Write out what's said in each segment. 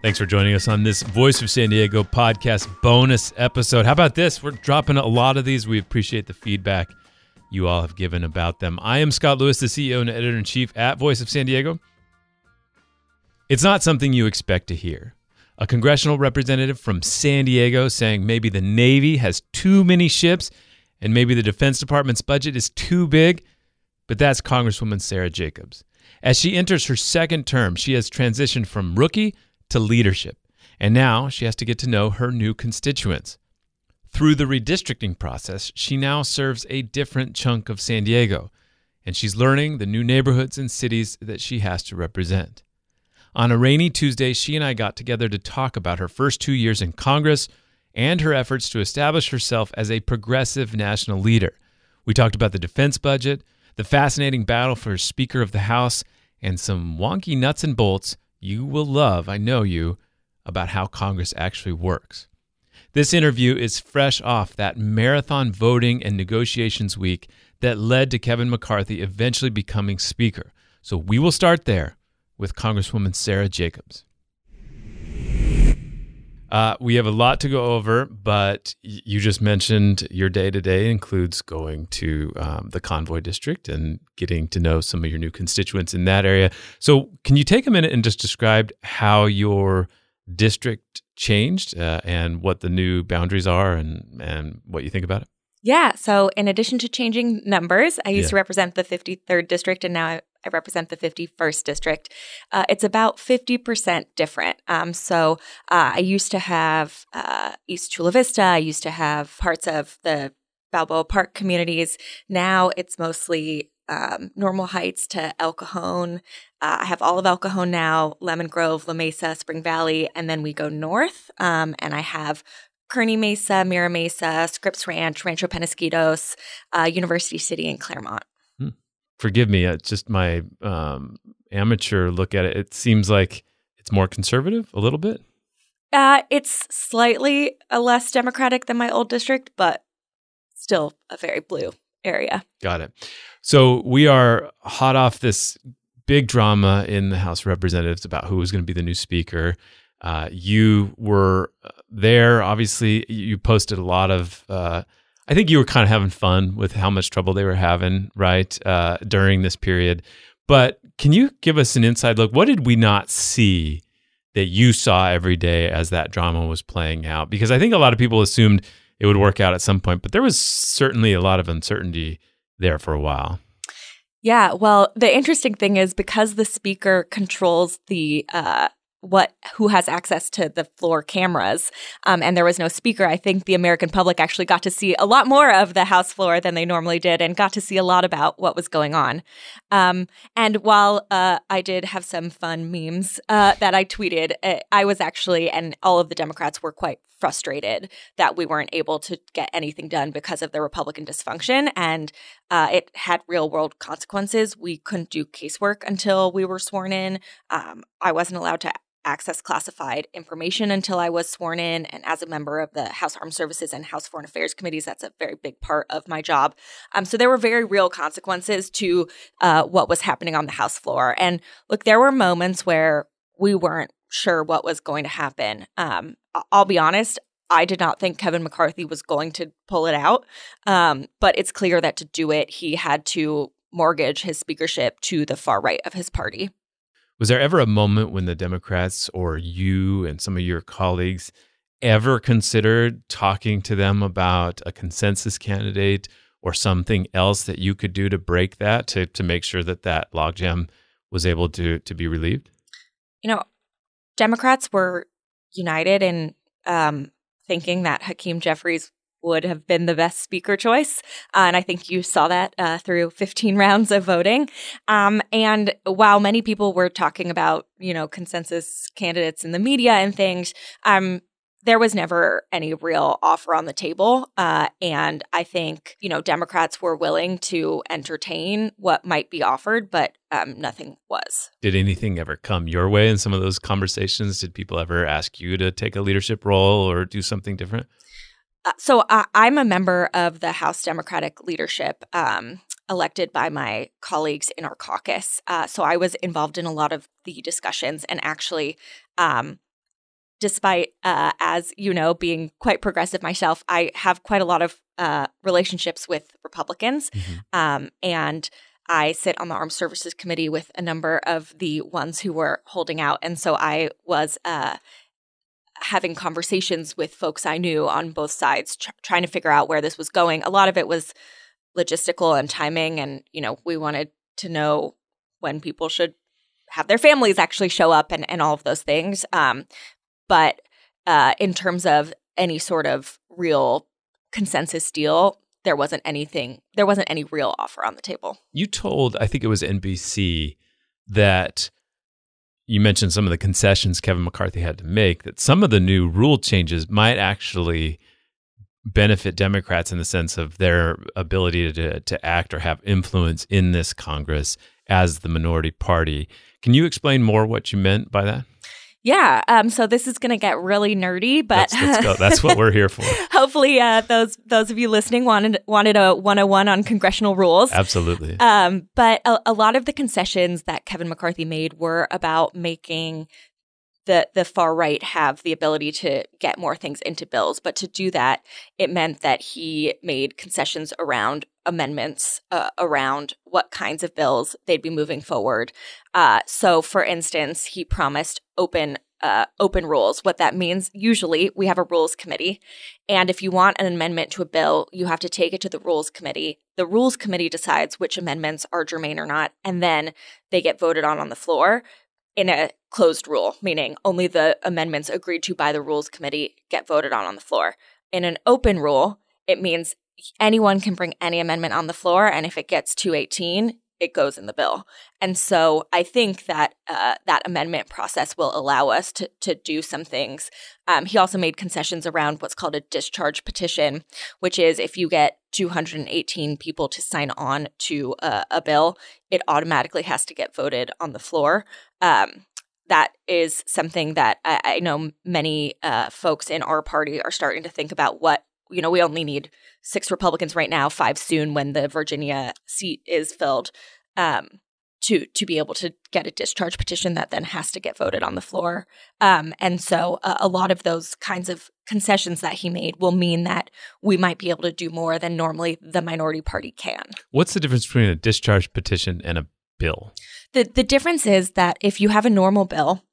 Thanks for joining us on this Voice of San Diego podcast bonus episode. How about this? We're dropping a lot of these. We appreciate the feedback you all have given about them. I am Scott Lewis, the CEO and editor in chief at Voice of San Diego. It's not something you expect to hear. A congressional representative from San Diego saying maybe the Navy has too many ships and maybe the Defense Department's budget is too big. But that's Congresswoman Sarah Jacobs. As she enters her second term, she has transitioned from rookie to leadership. And now she has to get to know her new constituents. Through the redistricting process, she now serves a different chunk of San Diego, and she's learning the new neighborhoods and cities that she has to represent. On a rainy Tuesday, she and I got together to talk about her first two years in Congress and her efforts to establish herself as a progressive national leader. We talked about the defense budget, the fascinating battle for Speaker of the House, and some wonky nuts and bolts you will love, I know you, about how Congress actually works. This interview is fresh off that marathon voting and negotiations week that led to Kevin McCarthy eventually becoming Speaker. So we will start there with Congresswoman Sarah Jacobs. Uh, we have a lot to go over, but you just mentioned your day to day includes going to um, the convoy district and getting to know some of your new constituents in that area. So, can you take a minute and just describe how your district changed uh, and what the new boundaries are and, and what you think about it? Yeah. So, in addition to changing numbers, I used yeah. to represent the 53rd district, and now I represent the 51st district. Uh, it's about 50% different. Um, so uh, I used to have uh, East Chula Vista. I used to have parts of the Balboa Park communities. Now it's mostly um, Normal Heights to El Cajon. Uh, I have all of El Cajon now, Lemon Grove, La Mesa, Spring Valley, and then we go north. Um, and I have Kearny Mesa, Mira Mesa, Scripps Ranch, Rancho Penasquitos, uh, University City, and Clairemont forgive me, it's just my um, amateur look at it. It seems like it's more conservative a little bit. Uh, it's slightly uh, less democratic than my old district, but still a very blue area. Got it. So we are hot off this big drama in the House of Representatives about who was going to be the new speaker. Uh, you were uh, there. Obviously, you posted a lot of uh, I think you were kind of having fun with how much trouble they were having, right, uh, during this period. But can you give us an inside look? What did we not see that you saw every day as that drama was playing out? Because I think a lot of people assumed it would work out at some point, but there was certainly a lot of uncertainty there for a while. Yeah, well, the interesting thing is because the speaker controls the uh, what who has access to the floor cameras um, and there was no speaker. I think the american public actually got to see a lot more of the house floor than they normally did and got to see a lot about what was going on. Um, and while uh, i did have some fun memes uh, that i tweeted uh, i was actually and all of the democrats were quite frustrated that we weren't able to get anything done because of the republican dysfunction. And uh, it had real world consequences. We couldn't do casework until we were sworn in. Um, i wasn't allowed to access classified information until I was sworn in. And as a member of the House Armed Services and House Foreign Affairs committees, that's a very big part of my job. Um, so there were very real consequences to uh, what was happening on the House floor. And look, there were moments where we weren't sure what was going to happen. Um, I'll be honest, I did not think Kevin McCarthy was going to pull it out. Um, but it's clear that to do it, he had to mortgage his speakership to the far right of his party. Was there ever a moment when the Democrats or you and some of your colleagues ever considered talking to them about a consensus candidate or something else that you could do to break that to to make sure that that logjam was able to to be relieved? You know, Democrats were united in um, thinking that Hakeem Jeffries would have been the best speaker choice. Uh, and I think you saw that uh, through 15 rounds of voting. Um, and while many people were talking about, you know, consensus candidates in the media and things, um, there was never any real offer on the table. Uh, and I think, you know, Democrats were willing to entertain what might be offered, but um, nothing was. Did anything ever come your way in some of those conversations? Did people ever ask you to take a leadership role or do something different? Uh, so uh, I'm a member of the House Democratic leadership. Um, elected by my colleagues in our caucus. Uh, so I was involved in a lot of the discussions and actually um, despite, uh, as you know, being quite progressive myself, I have quite a lot of uh, relationships with Republicans. Mm-hmm. Um, and I sit on the Armed Services Committee with a number of the ones who were holding out. And so I was uh, having conversations with folks I knew on both sides, tr- trying to figure out where this was going. A lot of it was logistical and timing. And, you know, we wanted to know when people should have their families actually show up and, and all of those things. Um, but uh, in terms of any sort of real consensus deal, there wasn't anything, there wasn't any real offer on the table. You told, I think it was NBC, that you mentioned some of the concessions Kevin McCarthy had to make, that some of the new rule changes might actually benefit Democrats in the sense of their ability to, to act or have influence in this Congress as the minority party. Can you explain more what you meant by that? Yeah. Um, so this is going to get really nerdy, but let's, That's what we're here for. hopefully, uh, those those of you listening wanted wanted a 101 on congressional rules. Absolutely. Um, but a, a lot of the concessions that Kevin McCarthy made were about making the the far right have the ability to get more things into bills. But to do that, it meant that he made concessions around amendments uh, around what kinds of bills they'd be moving forward. Uh, so, for instance, he promised open uh, open rules. What that means, usually we have a rules committee. And if you want an amendment to a bill, you have to take it to the rules committee. The rules committee decides which amendments are germane or not, and then they get voted on on the floor in a closed rule, meaning only the amendments agreed to by the rules committee get voted on on the floor. In an open rule, it means anyone can bring any amendment on the floor, and if it gets 218, it goes in the bill. And so I think that uh, that amendment process will allow us to, to do some things. Um, he also made concessions around what's called a discharge petition, which is if you get 218 people to sign on to a, a bill, it automatically has to get voted on the floor. Um, that is something that I, I know many uh, folks in our party are starting to think about what you know, we only need six Republicans right now, five soon when the Virginia seat is filled, um, to to be able to get a discharge petition that then has to get voted on the floor. Um, and so, uh, a lot of those kinds of concessions that he made will mean that we might be able to do more than normally the minority party can. What's the difference between a discharge petition and a bill? The the difference is that if you have a normal bill,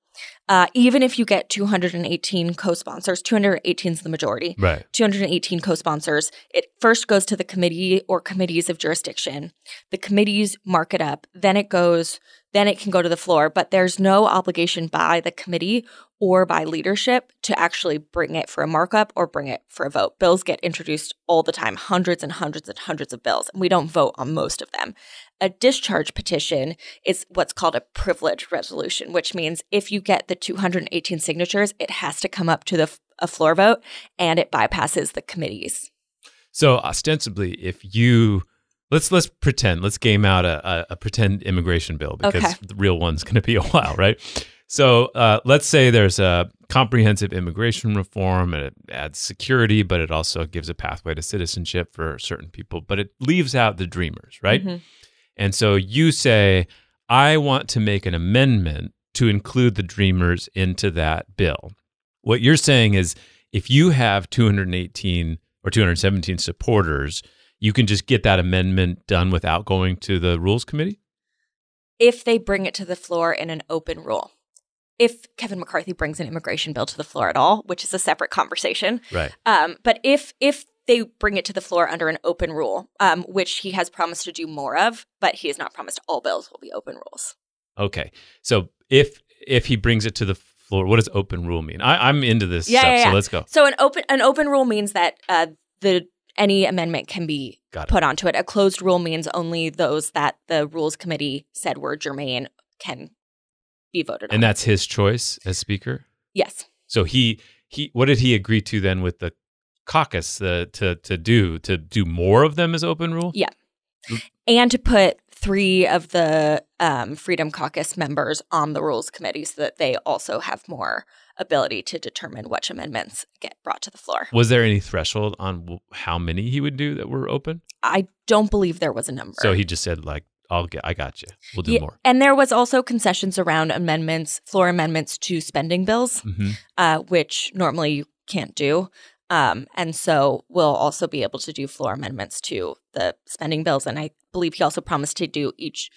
uh, even if you get 218 co-sponsors, 218 is the majority. Right. 218 co-sponsors. It first goes to the committee or committees of jurisdiction. The committees mark it up. Then it goes. Then it can go to the floor. But there's no obligation by the committee or by leadership to actually bring it for a markup or bring it for a vote. Bills get introduced all the time, hundreds and hundreds and hundreds of bills, and we don't vote on most of them. A discharge petition is what's called a privilege resolution, which means if you get the 218 signatures, it has to come up to the a floor vote and it bypasses the committees. So ostensibly, if you let's let's pretend let's game out a, a, a pretend immigration bill because okay. the real one's going to be a while, right? So uh, let's say there's a comprehensive immigration reform and it adds security, but it also gives a pathway to citizenship for certain people, but it leaves out the dreamers, right? Mhm. And so you say, I want to make an amendment to include the dreamers into that bill. What you're saying is if you have 218 or 217 supporters, you can just get that amendment done without going to the rules committee? If they bring it to the floor in an open rule. If Kevin McCarthy brings an immigration bill to the floor at all, which is a separate conversation, Right. Um, but if if they bring it to the floor under an open rule, um, which he has promised to do more of, but he has not promised all bills will be open rules. Okay. So if if he brings it to the floor, what does open rule mean? I, I'm into this Yeah, stuff, yeah, so let's go. So an open an open rule means that uh, the any amendment can be put onto it. A closed rule means only those that the rules committee said were germane can be voted on. And that's his choice as speaker. yes. So he he what did he agree to then with the caucus uh, to to do to do more of them as open rule? Yeah. And to put three of the um, Freedom Caucus members on the rules committee so that they also have more ability to determine which amendments get brought to the floor. Was there any threshold on w- how many he would do that were open? I don't believe there was a number. So he just said like, "I'll get, I got you. We'll do Yeah, more." And there was also concessions around amendments, floor amendments to spending bills, hmm uh, which normally you can't do. Um, and so we'll also be able to do floor amendments to the spending bills. And I believe he also promised to do each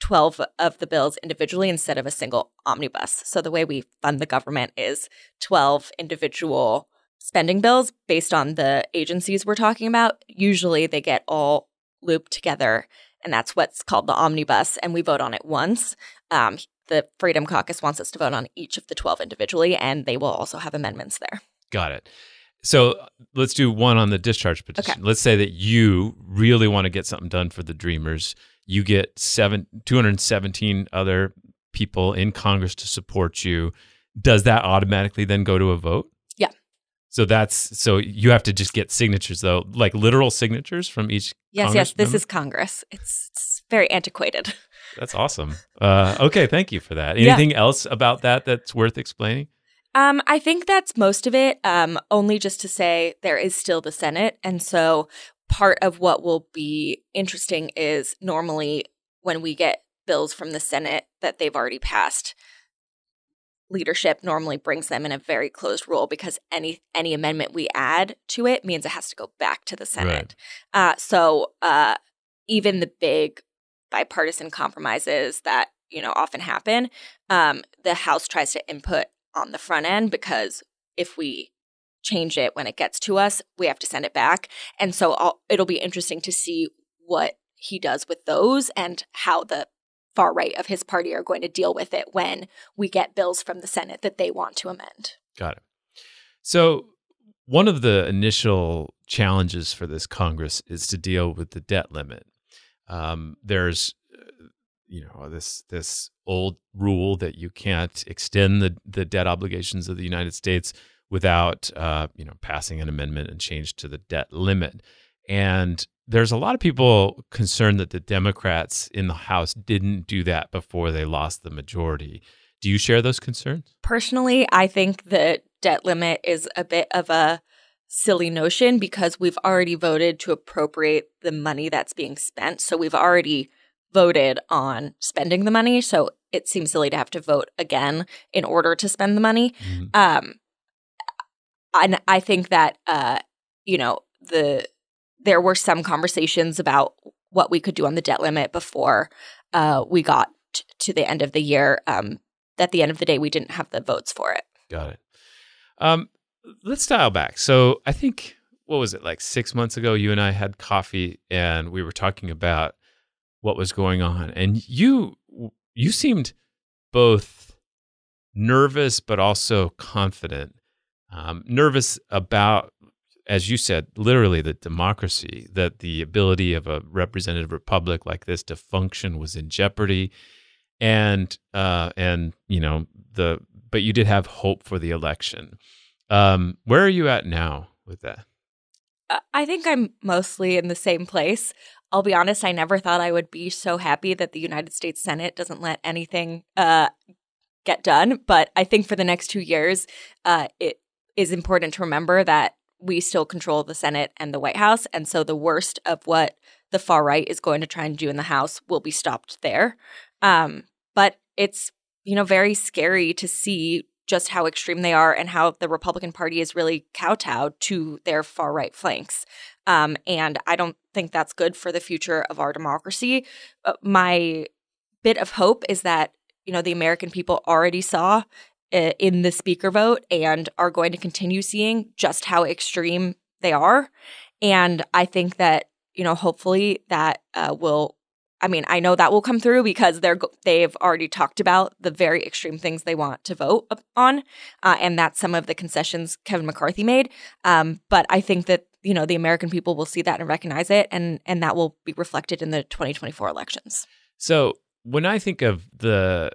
12 of the bills individually instead of a single omnibus. So the way we fund the government is 12 individual spending bills based on the agencies we're talking about. Usually they get all looped together, and that's what's called the omnibus. And we vote on it once. Um, the Freedom Caucus wants us to vote on each of the 12 individually, and they will also have amendments there. Got it. So let's do one on the discharge petition. Let's say that you really want to get something done for the Dreamers. You get seven, 217 other people in Congress to support you. Does that automatically then go to a vote? Yeah. So that's so you have to just get signatures though, like literal signatures from each. Yes, Congress yes, this member? is Congress. It's, it's very antiquated. That's awesome. Uh, okay, thank you for that. Yeah. Anything else about that that's worth explaining? Um, I think that's most of it. Um, only just to say there is still the Senate, and so part of what will be interesting is normally when we get bills from the Senate that they've already passed, leadership normally brings them in a very closed rule because any any amendment we add to it means it has to go back to the Senate. Uh, so uh, even the big bipartisan compromises that you know often happen, um, the House tries to input on the front end because if we change it when it gets to us, we have to send it back. And so I'll, it'll be interesting to see what he does with those and how the far right of his party are going to deal with it when we get bills from the Senate that they want to amend. Got it. So, one of the initial challenges for this Congress is to deal with the debt limit. Um, there's, you know, this this old rule that you can't extend the the debt obligations of the United States without, uh, you know, passing an amendment and change to the debt limit. And there's a lot of people concerned that the Democrats in the House didn't do that before they lost the majority. Do you share those concerns? Personally, I think the debt limit is a bit of a silly notion because we've already voted to appropriate the money that's being spent. So we've already voted on spending the money. So it seems silly to have to vote again in order to spend the money. Mhm. Um, and I think that uh, you know the there were some conversations about what we could do on the debt limit before uh, we got t- to the end of the year. Um, at the end of the day, we didn't have the votes for it. Got it. Um, let's dial back. So I think what was it like six months ago? You and I had coffee, and we were talking about what was going on, and you you seemed both nervous but also confident. Um, nervous about, as you said, literally the democracy, that the ability of a representative republic like this to function was in jeopardy, and uh, and you know the but you did have hope for the election. Um, where are you at now with that? I think I'm mostly in the same place. I'll be honest, I never thought I would be so happy that the United States Senate doesn't let anything uh, get done. But I think for the next two years, uh, it is important to remember that we still control the Senate and the White House. And so the worst of what the far right is going to try and do in the House will be stopped there. Um, but it's, you know, very scary to see just how extreme they are and how the Republican Party is really kowtowed to their far right flanks. Um, and I don't think that's good for the future of our democracy. Uh, my bit of hope is that, you know, the American people already saw uh, in the speaker vote and are going to continue seeing just how extreme they are. And I think that, you know, hopefully that uh, will I mean, I know that will come through because they're they've already talked about the very extreme things they want to vote on, uh, and that's some of the concessions Kevin McCarthy made. Um, but I think that you know the American people will see that and recognize it, and and that will be reflected in the 2024 elections. So when I think of the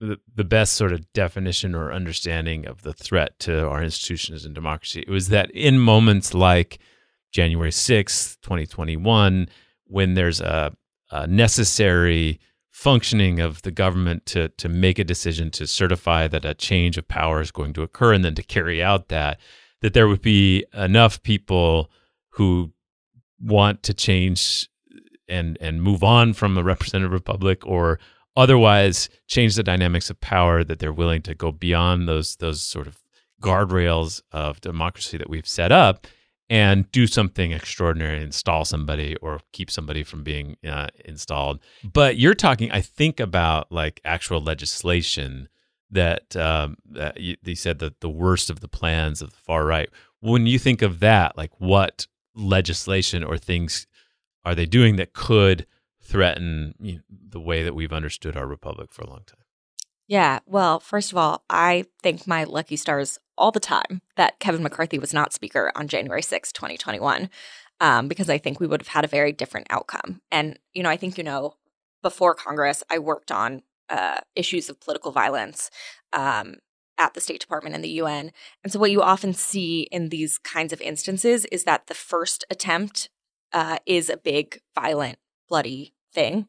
the, best sort of definition or understanding of the threat to our institutions and democracy, it was that in moments like January 6th, 2021, when there's a uh, necessary functioning of the government to to make a decision to certify that a change of power is going to occur and then to carry out that that there would be enough people who want to change and and move on from a representative republic or otherwise change the dynamics of power that they're willing to go beyond those those sort of guardrails of democracy that we've set up and do something extraordinary, install somebody or keep somebody from being uh, installed. But you're talking, I think, about like actual legislation that, um, that you, you said that the worst of the plans of the far right. When you think of that, like what legislation or things are they doing that could threaten you know, the way that we've understood our republic for a long time? Yeah. Well, first of all, I thank my lucky stars all the time that Kevin McCarthy was not speaker on January 6, 2021, um, because I think we would have had a very different outcome. And, you know, I think, you know, before Congress, I worked on uh, issues of political violence um, at the State Department and the UN. And so, what you often see in these kinds of instances is that the first attempt uh, is a big, violent, bloody thing.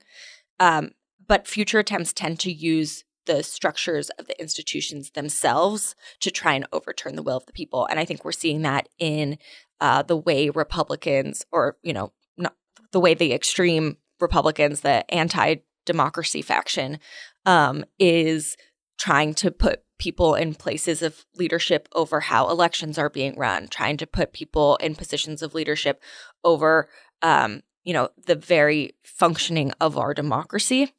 Um, but future attempts tend to use the structures of the institutions themselves to try and overturn the will of the people. And I think we're seeing that in uh, the way Republicans, or, you know, not the way the extreme Republicans, the anti democracy faction, um, is trying to put people in places of leadership over how elections are being run, trying to put people in positions of leadership over, um, you know, the very functioning of our democracy.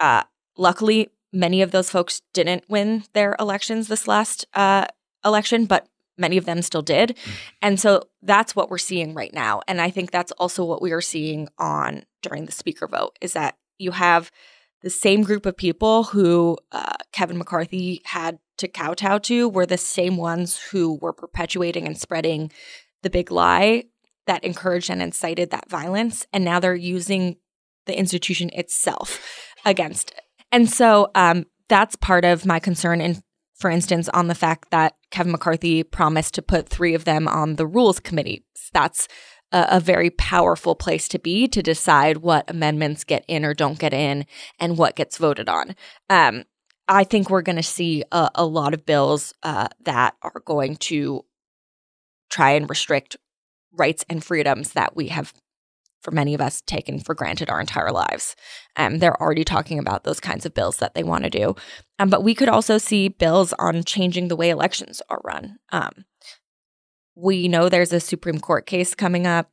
Uh, luckily, many of those folks didn't win their elections this last uh, election, but many of them still did. Mm. And so that's what we're seeing right now. And I think that's also what we are seeing on during the speaker vote is that you have the same group of people who uh, Kevin McCarthy had to kowtow to were the same ones who were perpetuating and spreading the big lie that encouraged and incited that violence. And now they're using the institution itself against it. And so um, that's part of my concern. And for instance, on the fact that Kevin McCarthy promised to put three of them on the rules committee. That's a, a, very powerful place to be to decide what amendments get in or don't get in and what gets voted on. Um, I think we're going to see a, a, lot of bills uh, that are going to try and restrict rights and freedoms that we have for many of us taken for granted our entire lives. Um, they're already talking about those kinds of bills that they want to do. Um, but we could also see bills on changing the way elections are run. Um, we know there's a Supreme Court case coming up.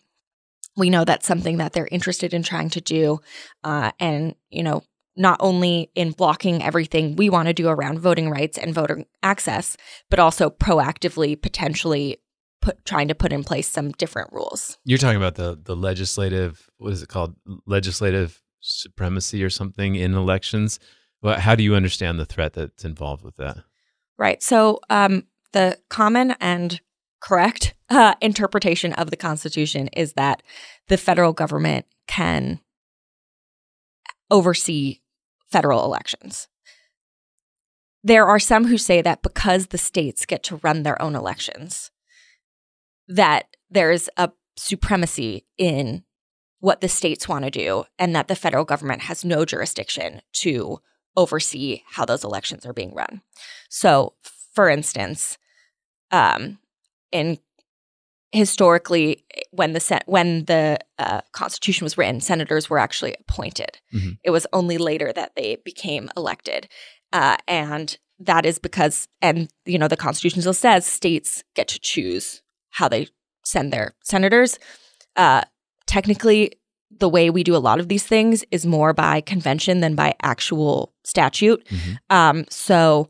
We know that's something that they're interested in trying to do. Uh, and, you know, not only in blocking everything we want to do around voting rights and voter access, but also proactively potentially put trying to put in place some different rules. You're talking about the the legislative what is it called legislative supremacy or something in elections. Well, how do you understand the threat that's involved with that? Right. So um, the common and correct uh, interpretation of the Constitution is that the federal government can oversee federal elections. There are some who say that because the states get to run their own elections, that there's a supremacy in what the states want to do and that the federal government has no jurisdiction to oversee how those elections are being run. So, for instance, um, in historically, when the when the uh, Constitution was written, senators were actually appointed. Mm-hmm. It was only later that they became elected, uh, and that is because, and you know, the Constitution still says states get to choose how they send their senators. Uh, technically, the way we do a lot of these things is more by convention than by actual statute. Mm-hmm. Um, so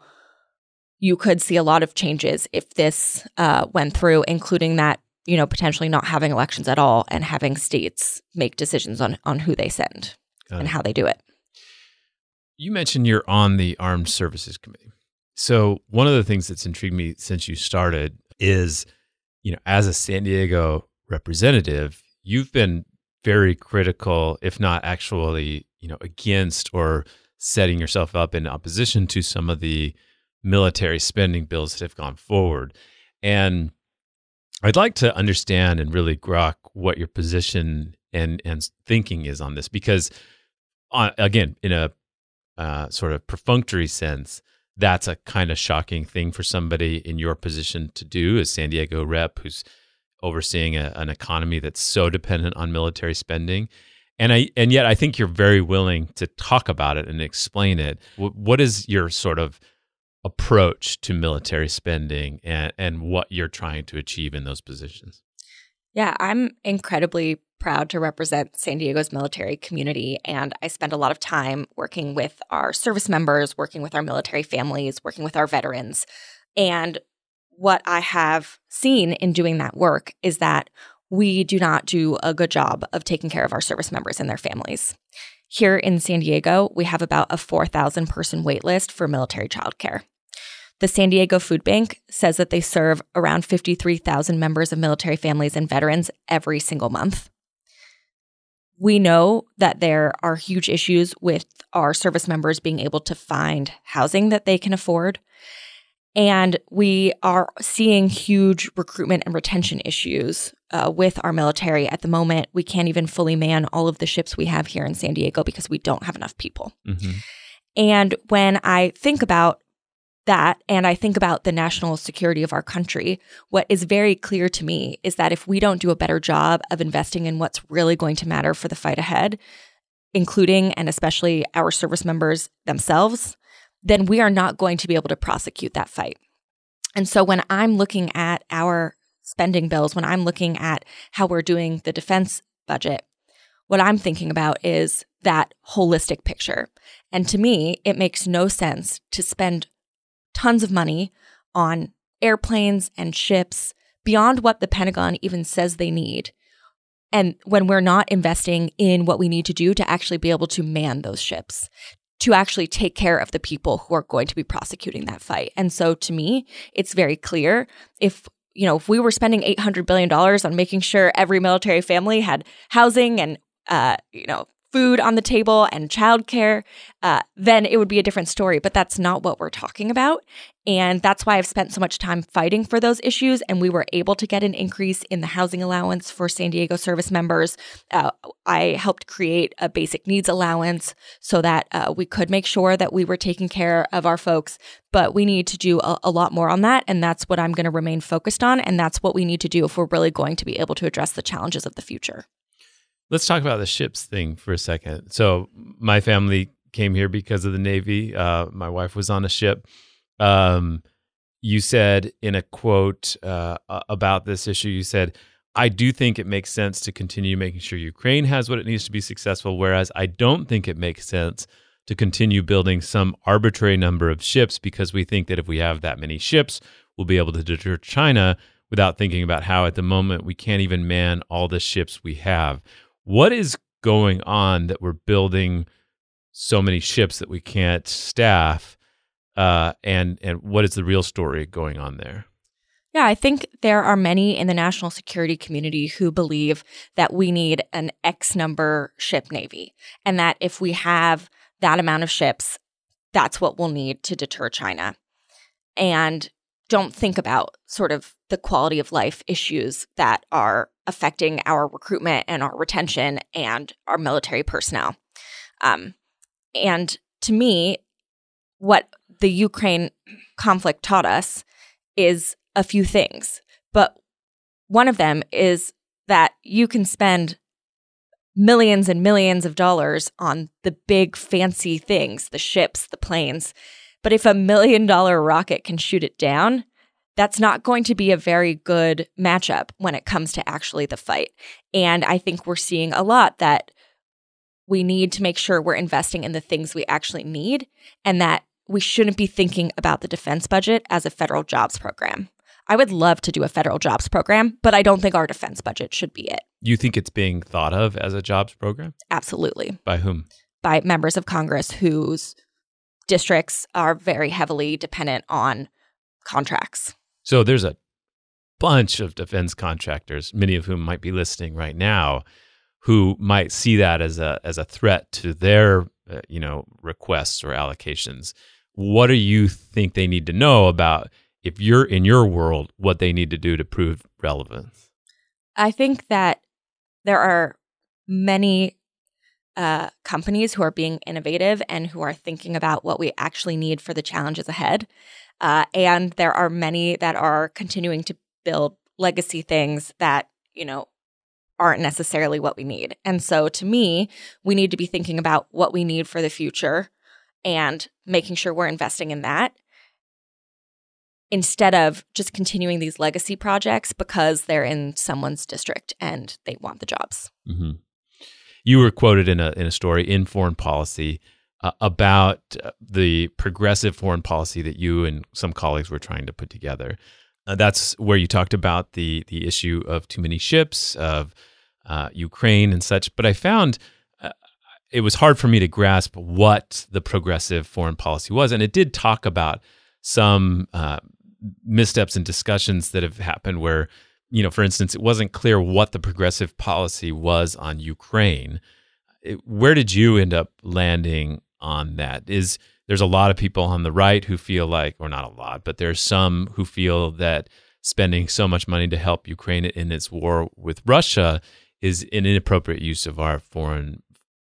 you could see a lot of changes if this uh, went through, including that you know potentially not having elections at all and having states make decisions on on who they send Got and it. how they do it. You mentioned you're on the Armed Services Committee. So one of the things that's intrigued me since you started is, you know, as a San Diego representative, you've been very critical, if not actually, you know, against or setting yourself up in opposition to some of the military spending bills that have gone forward. And I'd like to understand and really grok what your position and and thinking is on this because, uh, again, in a uh, sort of perfunctory sense, that's a kind of shocking thing for somebody in your position to do as San Diego rep who's overseeing a, an economy that's so dependent on military spending. And I and yet I think you're very willing to talk about it and explain it. What is your sort of approach to military spending and, and what you're trying to achieve in those positions? Yeah, I'm incredibly proud to represent San Diego's military community. And I spend a lot of time working with our service members, working with our military families, working with our veterans. And what I have seen in doing that work is that we do not do a good job of taking care of our service members and their families. Here in San Diego, we have about a 4,000 person waitlist for military childcare. The San Diego Food Bank says that they serve around 53,000 members of military families and veterans every single month. We know that there are huge issues with our service members being able to find housing that they can afford. And we are seeing huge recruitment and retention issues uh, with our military at the moment. We can't even fully man all of the ships we have here in San Diego because we don't have enough people. Mm-hmm. And when I think about that and I think about the national security of our country, what is very clear to me is that if we don't do a better job of investing in what's really going to matter for the fight ahead, including and especially our service members themselves, then we are not going to be able to prosecute that fight. And so when I'm looking at our spending bills, when I'm looking at how we're doing the defense budget, what I'm thinking about is that holistic picture. And to me, it makes no sense to spend tons of money on airplanes and ships beyond what the Pentagon even says they need. And when we're not investing in what we need to do to actually be able to man those ships, to actually take care of the people who are going to be prosecuting that fight. And so to me, it's very clear if you know, if we were spending $800 billion on making sure every military family had housing and, uh, you know, food on the table and childcare, uh, then it would be a different story. But that's not what we're talking about. And that's why I've spent so much time fighting for those issues. And we were able to get an increase in the housing allowance for San Diego service members. Uh, I helped create a basic needs allowance so that uh, we could make sure that we were taking care of our folks. But we need to do a, a lot more on that. And that's what I'm going to remain focused on. And that's what we need to do if we're really going to be able to address the challenges of the future. Let's talk about the ships thing for a second. So, my family came here because of the Navy. Uh, my wife was on a ship. Um, you said in a quote uh, about this issue, you said, I do think it makes sense to continue making sure Ukraine has what it needs to be successful, whereas I don't think it makes sense to continue building some arbitrary number of ships because we think that if we have that many ships, we'll be able to deter China without thinking about how at the moment we can't even man all the ships we have. What is going on that we're building so many ships that we can't staff? Uh, and and what is the real story going on there? Yeah, I think there are many in the national security community who believe that we need an X number ship navy, and that if we have that amount of ships, that's what we'll need to deter China. And don't think about sort of the quality of life issues that are affecting our recruitment and our retention and our military personnel. Um, and to me, what the Ukraine conflict taught us is a few things. But one of them is that you can spend millions and millions of dollars on the big fancy things, the ships, the planes. But if a million dollar rocket can shoot it down, that's not going to be a very good matchup when it comes to actually the fight. And I think we're seeing a lot that we need to make sure we're investing in the things we actually need and that we shouldn't be thinking about the defense budget as a federal jobs program. I would love to do a federal jobs program, but I don't think our defense budget should be it. You think it's being thought of as a jobs program? Absolutely. By whom? By members of Congress whose districts are very heavily dependent on contracts. So there's a bunch of defense contractors, many of whom might be listening right now, who might see that as a as a threat to their uh, you know requests or allocations. What do you think they need to know about if you're in your world what they need to do to prove relevance? I think that there are many uh, companies who are being innovative and who are thinking about what we actually need for the challenges ahead. Uh, and there are many that are continuing to build legacy things that, you know, aren't necessarily what we need. And so to me, we need to be thinking about what we need for the future and making sure we're investing in that instead of just continuing these legacy projects because they're in someone's district and they want the jobs. Mm-hmm. You were quoted in a in a story in Foreign Policy uh, about uh, the progressive foreign policy that you and some colleagues were trying to put together. Uh, that's where you talked about the the issue of too many ships of uh, Ukraine and such. But I found uh, it was hard for me to grasp what the progressive foreign policy was, and it did talk about some uh, missteps and discussions that have happened where, you know, for instance, it wasn't clear what the progressive policy was on Ukraine. It, where did you end up landing on that? Is there's a lot of people on the right who feel like, or not a lot, but there's some who feel that spending so much money to help Ukraine in its war with Russia is an inappropriate use of our foreign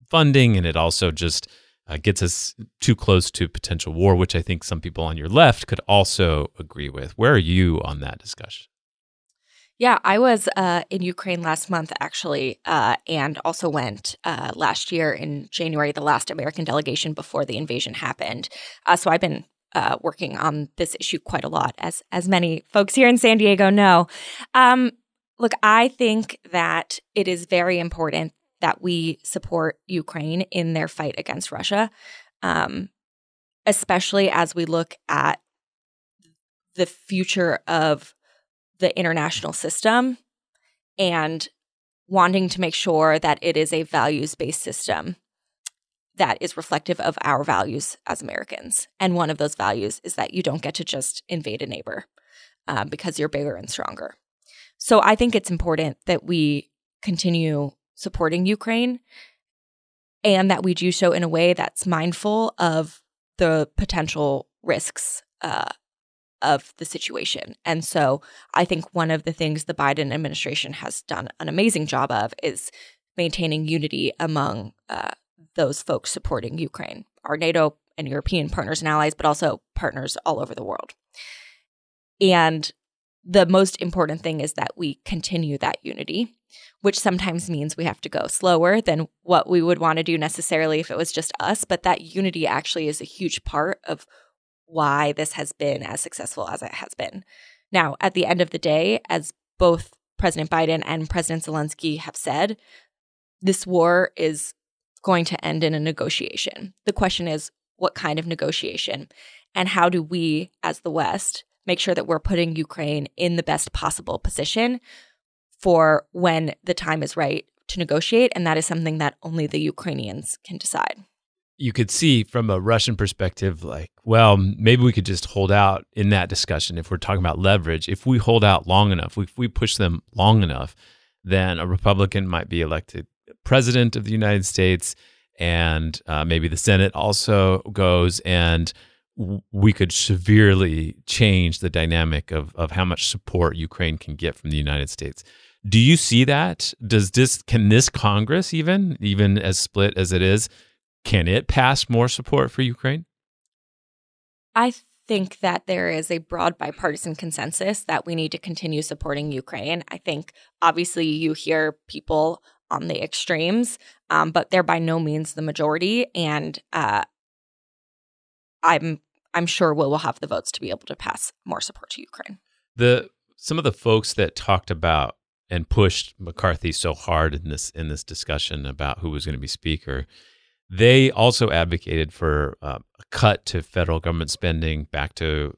funding, and it also just uh, gets us too close to potential war, which I think some people on your left could also agree with. Where are you on that discussion? Yeah, I was uh, in Ukraine last month, actually, uh, and also went uh, last year in January, the last American delegation before the invasion happened. Uh, so I've been uh, working on this issue quite a lot, as as many folks here in San Diego know. Um, look, I think that it is very important that we support Ukraine in their fight against Russia, um, especially as we look at the future of the international system and wanting to make sure that it is a values based system that is reflective of our values as Americans. And one of those values is that you don't get to just invade a neighbor uh, because you're bigger and stronger. So I think it's important that we continue supporting Ukraine and that we do so in a way that's mindful of the potential risks uh, of the situation. And so I think one of the things the Biden administration has done an amazing job of is maintaining unity among uh, those folks supporting Ukraine, our NATO and European partners and allies, but also partners all over the world. And the most important thing is that we continue that unity which sometimes means we have to go slower than what we would want to do necessarily if it was just us. But that unity actually is a huge part of why this has been as successful as it has been. Now, at the end of the day, as both President Biden and President Zelensky have said, this war is going to end in a negotiation. The question is, what kind of negotiation? And how do we, as the West, make sure that we're putting Ukraine in the best possible position for when the time is right to negotiate. And that is something that only the Ukrainians can decide. You could see from a Russian perspective, like, well, maybe we could just hold out in that discussion if we're talking about leverage. If we hold out long enough, if we push them long enough, then a Republican might be elected president of the United States, and uh, maybe the Senate also goes, and we could severely change the dynamic of, of how much support Ukraine can get from the United States. Do you see that? Does this can this Congress even even as split as it is, can it pass more support for Ukraine? I think that there is a broad bipartisan consensus that we need to continue supporting Ukraine. I think obviously you hear people on the extremes, um, but they're by no means the majority. And uh, I'm I'm sure we'll, we'll have the votes to be able to pass more support to Ukraine. The some of the folks that talked about and pushed McCarthy so hard in this in this discussion about who was going to be speaker, they also advocated for uh, a cut to federal government spending back to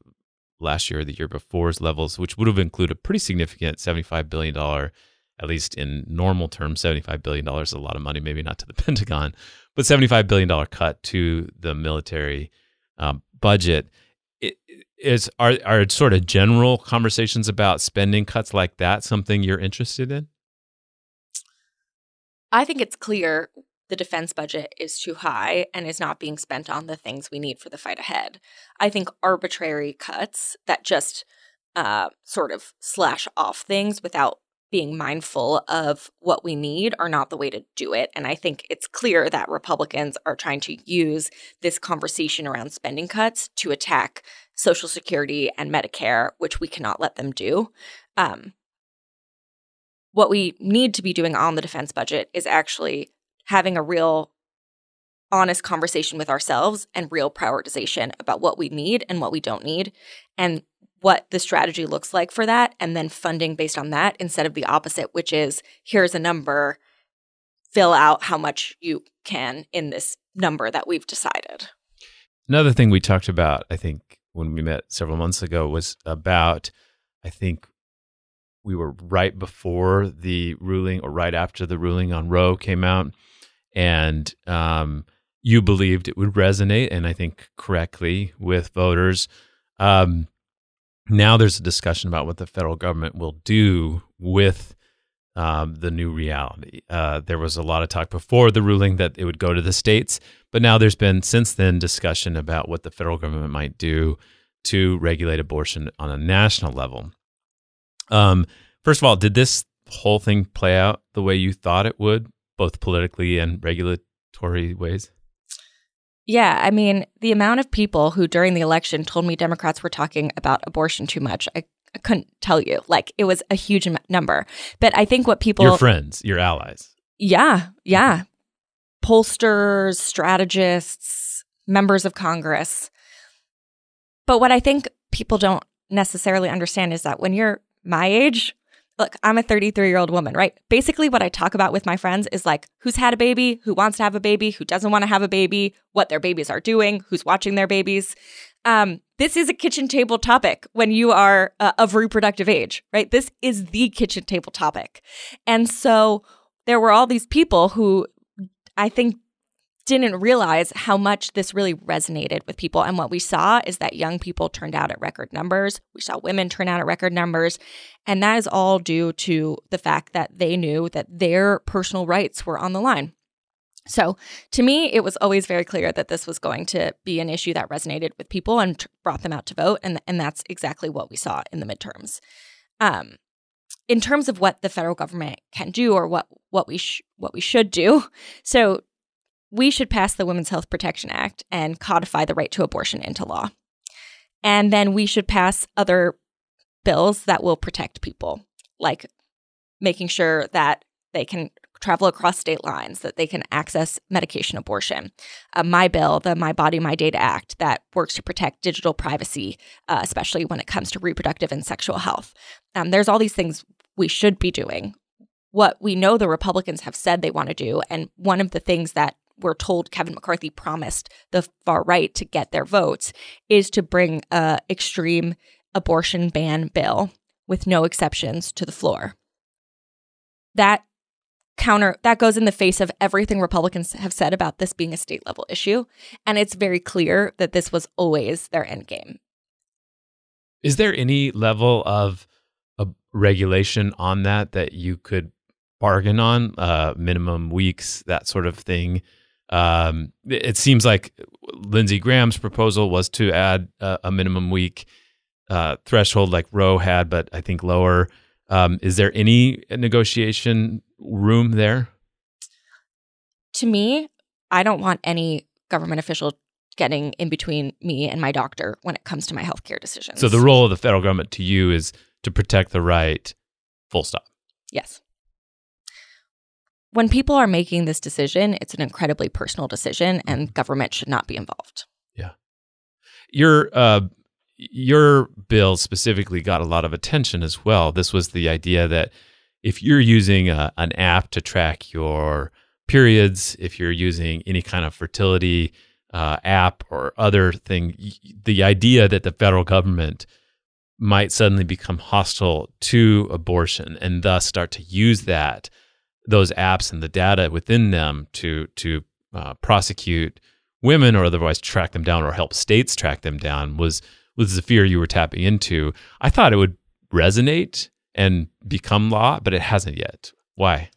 last year or the year before's levels, which would have included a pretty significant $75 billion, at least in normal terms, $75 billion is a lot of money, maybe not to the Pentagon, but $75 billion cut to the military um, budget. It, is are are sort of general conversations about spending cuts like that something you're interested in? I think it's clear the defense budget is too high and is not being spent on the things we need for the fight ahead. I think arbitrary cuts that just uh, sort of slash off things without being mindful of what we need are not the way to do it. And I think it's clear that Republicans are trying to use this conversation around spending cuts to attack Social Security and Medicare, which we cannot let them do. Um, what we need to be doing on the defense budget is actually having a real honest conversation with ourselves and real prioritization about what we need and what we don't need. And what the strategy looks like for that and then funding based on that instead of the opposite, which is here's a number, fill out how much you can in this number that we've decided. Another thing we talked about, I think, when we met several months ago was about, I think we were right before the ruling or right after the ruling on Roe came out. And um, you believed it would resonate, and I think correctly, with voters. Um, now there's a discussion about what the federal government will do with um, the new reality. Uh, there was a lot of talk before the ruling that it would go to the states, but now there's been since then discussion about what the federal government might do to regulate abortion on a national level. Um, first of all, did this whole thing play out the way you thought it would, both politically and regulatory ways? Yeah, I mean, the amount of people who during the election told me Democrats were talking about abortion too much, I, I couldn't tell you. Like, it was a huge number. But I think what people. Your friends, your allies. Yeah, yeah. Mm-hmm. Pollsters, strategists, members of Congress. But what I think people don't necessarily understand is that when you're my age, look, I'm a 33 year old woman, right? Basically, what I talk about with my friends is like who's had a baby, who wants to have a baby, who doesn't want to have a baby, what their babies are doing, who's watching their babies. Um, this is a kitchen table topic when you are uh, of reproductive age, right? This is the kitchen table topic. And so there were all these people who I think didn't realize how much this really resonated with people. And what we saw is that young people turned out at record numbers. We saw women turn out at record numbers. And that is all due to the fact that they knew that their personal rights were on the line. So to me, it was always very clear that this was going to be an issue that resonated with people and t- brought them out to vote. And, and that's exactly what we saw in the midterms. Um, in terms of what the federal government can do or what what we sh- what we should do, so we should pass the Women's Health Protection Act and codify the right to abortion into law. And then we should pass other bills that will protect people, like making sure that they can travel across state lines, that they can access medication abortion. Uh, my bill, the My Body, My Data Act, that works to protect digital privacy, uh, especially when it comes to reproductive and sexual health. Um, there's all these things we should be doing. What we know the Republicans have said they want to do, and one of the things that we're told Kevin McCarthy promised the far right to get their votes is to bring a extreme abortion ban bill with no exceptions to the floor. That counter that goes in the face of everything Republicans have said about this being a state level issue and it's very clear that this was always their end game. Is there any level of a regulation on that that you could bargain on uh, minimum weeks that sort of thing um, it seems like Lindsey Graham's proposal was to add uh, a minimum week uh, threshold like Roe had, but I think lower. Um, is there any negotiation room there? To me, I don't want any government official getting in between me and my doctor when it comes to my healthcare decisions. So the role of the federal government to you is to protect the right, full stop. Yes. When people are making this decision, it's an incredibly personal decision and Mm-hmm. government should not be involved. Yeah. Your uh, your bill specifically got a lot of attention as well. This was the idea that if you're using a, an app to track your periods, if you're using any kind of fertility uh, app or other thing, the idea that the federal government might suddenly become hostile to abortion and thus start to use that those apps and the data within them to to uh, prosecute women or otherwise track them down or help states track them down was was the fear you were tapping into. I thought it would resonate and become law, but it hasn't yet. Why?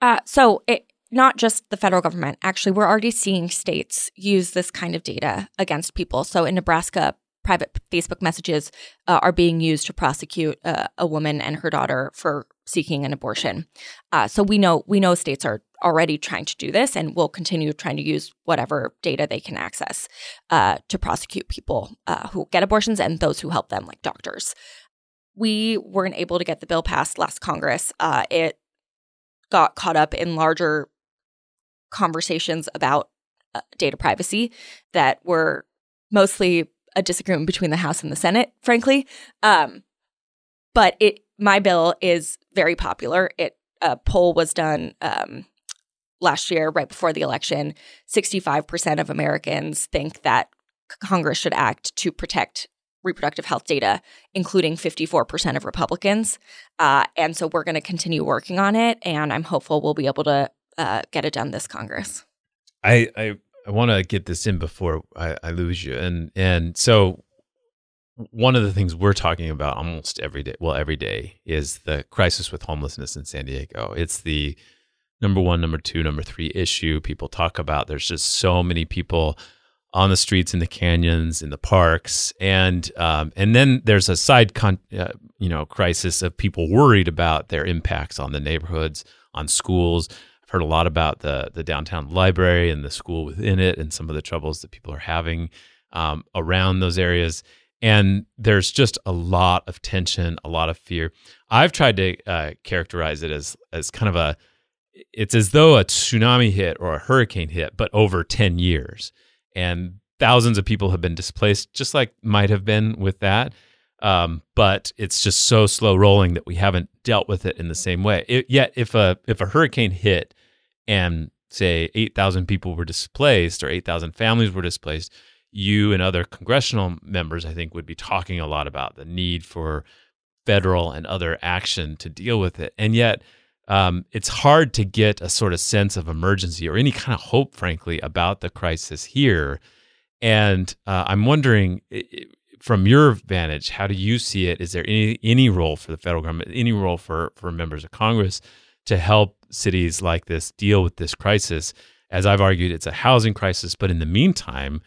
Uh, so it not just the federal government. Actually, we're already seeing states use this kind of data against people. So in Nebraska, private Facebook messages uh, are being used to prosecute uh, a woman and her daughter for seeking an abortion. Uh, so we know we know states are already trying to do this, and will continue trying to use whatever data they can access uh, to prosecute people uh, who get abortions and those who help them, like doctors. We weren't able to get the bill passed last Congress. Uh, it got caught up in larger conversations about uh, data privacy that were mostly a disagreement between the House and the Senate, frankly. Um, but it, my bill is very popular. It a poll was done um, last year, right before the election. Sixty-five percent of Americans think that Congress should act to protect reproductive health data, including fifty-four percent of Republicans. Uh, and so we're going to continue working on it, and I'm hopeful we'll be able to uh, get it done this Congress. I I, I want to get this in before I, I lose you, and and so one of the things we're talking about almost every day, well, every day, is the crisis with homelessness in San Diego. It's the number one, number two, number three issue people talk about. There's just so many people on the streets, in the canyons, in the parks, and um, and then there's a side, con- uh, you know, crisis of people worried about their impacts on the neighborhoods, on schools. I've heard a lot about the the downtown library and the school within it, and some of the troubles that people are having um, around those areas. And there's just a lot of tension, a lot of fear. I've tried to uh, characterize it as as kind of a it's as though a tsunami hit or a hurricane hit, but over 10 years. And thousands of people have been displaced, just like might have been with that. Um, but it's just so slow rolling that we haven't dealt with it in the same way. It, yet, if a if a hurricane hit and say 8,000 people were displaced or 8,000 families were displaced, you and other congressional members, I think, would be talking a lot about the need for federal and other action to deal with it. And yet, um, it's hard to get a sort of sense of emergency or any kind of hope, frankly, about the crisis here. And uh, I'm wondering, from your vantage, how do you see it? Is there any any role for the federal government, any role for for members of Congress to help cities like this deal with this crisis? As I've argued, it's a housing crisis, but in the meantime,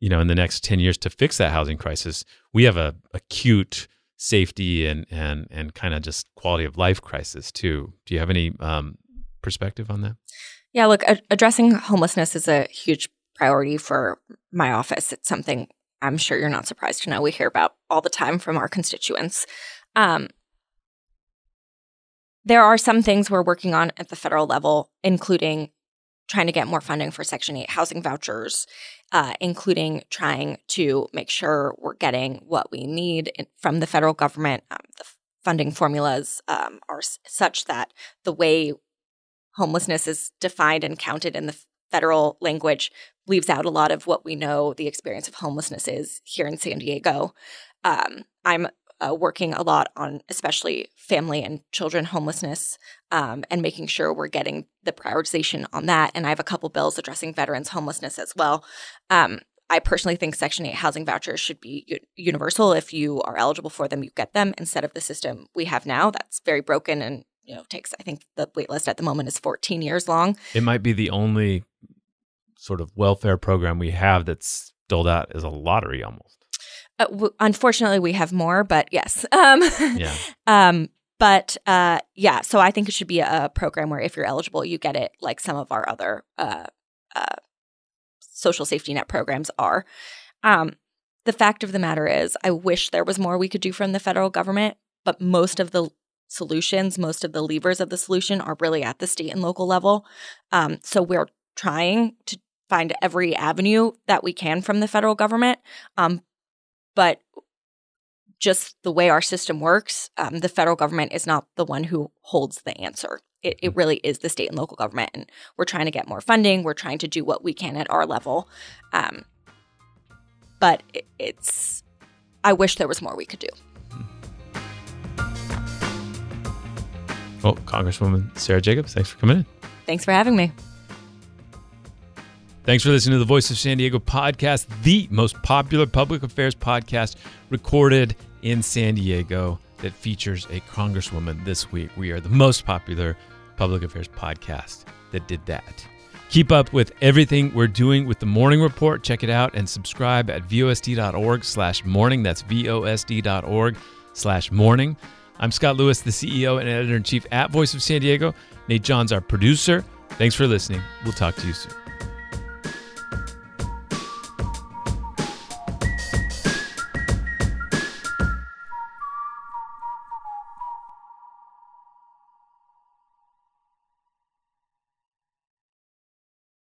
you know, in the next ten years to fix that housing crisis, we have a acute safety and and and kind of just quality of life crisis too. Do you have any um, perspective on that? Yeah, look, addressing homelessness is a huge priority for my office. It's something I'm sure you're not surprised to know we hear about all the time from our constituents. Um, there are some things we're working on at the federal level, including trying to get more funding for Section 8 housing vouchers, uh, including trying to make sure we're getting what we need in, from the federal government. Um, the funding formulas um, are s- such that the way homelessness is defined and counted in the federal language leaves out a lot of what we know the experience of homelessness is here in San Diego. Um, I'm uh, working a lot on especially family and children homelessness um, and making sure we're getting the prioritization on that. And I have a couple bills addressing veterans homelessness as well. Um, I personally think Section 8 housing vouchers should be u- universal. If you are eligible for them, you get them instead of the system we have now. That's very broken and you know takes. I think the wait list at the moment is 14 years long. It might be the only sort of welfare program we have that's doled out as a lottery almost. Uh, w- unfortunately, we have more, but yes. Um, Yeah. um, but uh, yeah, so I think it should be a program where if you're eligible, you get it like some of our other uh, uh, social safety net programs are. Um, the fact of the matter is, I wish there was more we could do from the federal government, but most of the solutions, most of the levers of the solution are really at the state and local level. Um, so we're trying to find every avenue that we can from the federal government. Um, but just the way our system works, um, the federal government is not the one who holds the answer. It, it, really is the state and local government. And we're trying to get more funding. We're trying to do what we can at our level. Um, but it, it's, I wish there was more we could do. Well, Congresswoman Sarah Jacobs, thanks for coming in. Thanks for having me. Thanks for listening to the Voice of San Diego podcast, the most popular public affairs podcast recorded in San Diego that features a congresswoman this week. We are the most popular public affairs podcast that did that. Keep up with everything we're doing with the Morning Report. Check it out and subscribe at vosd.org slash morning. That's vosd.org slash morning. I'm Scott Lewis, the CEO and editor in chief at Voice of San Diego. Nate John's our producer. Thanks for listening. We'll talk to you soon.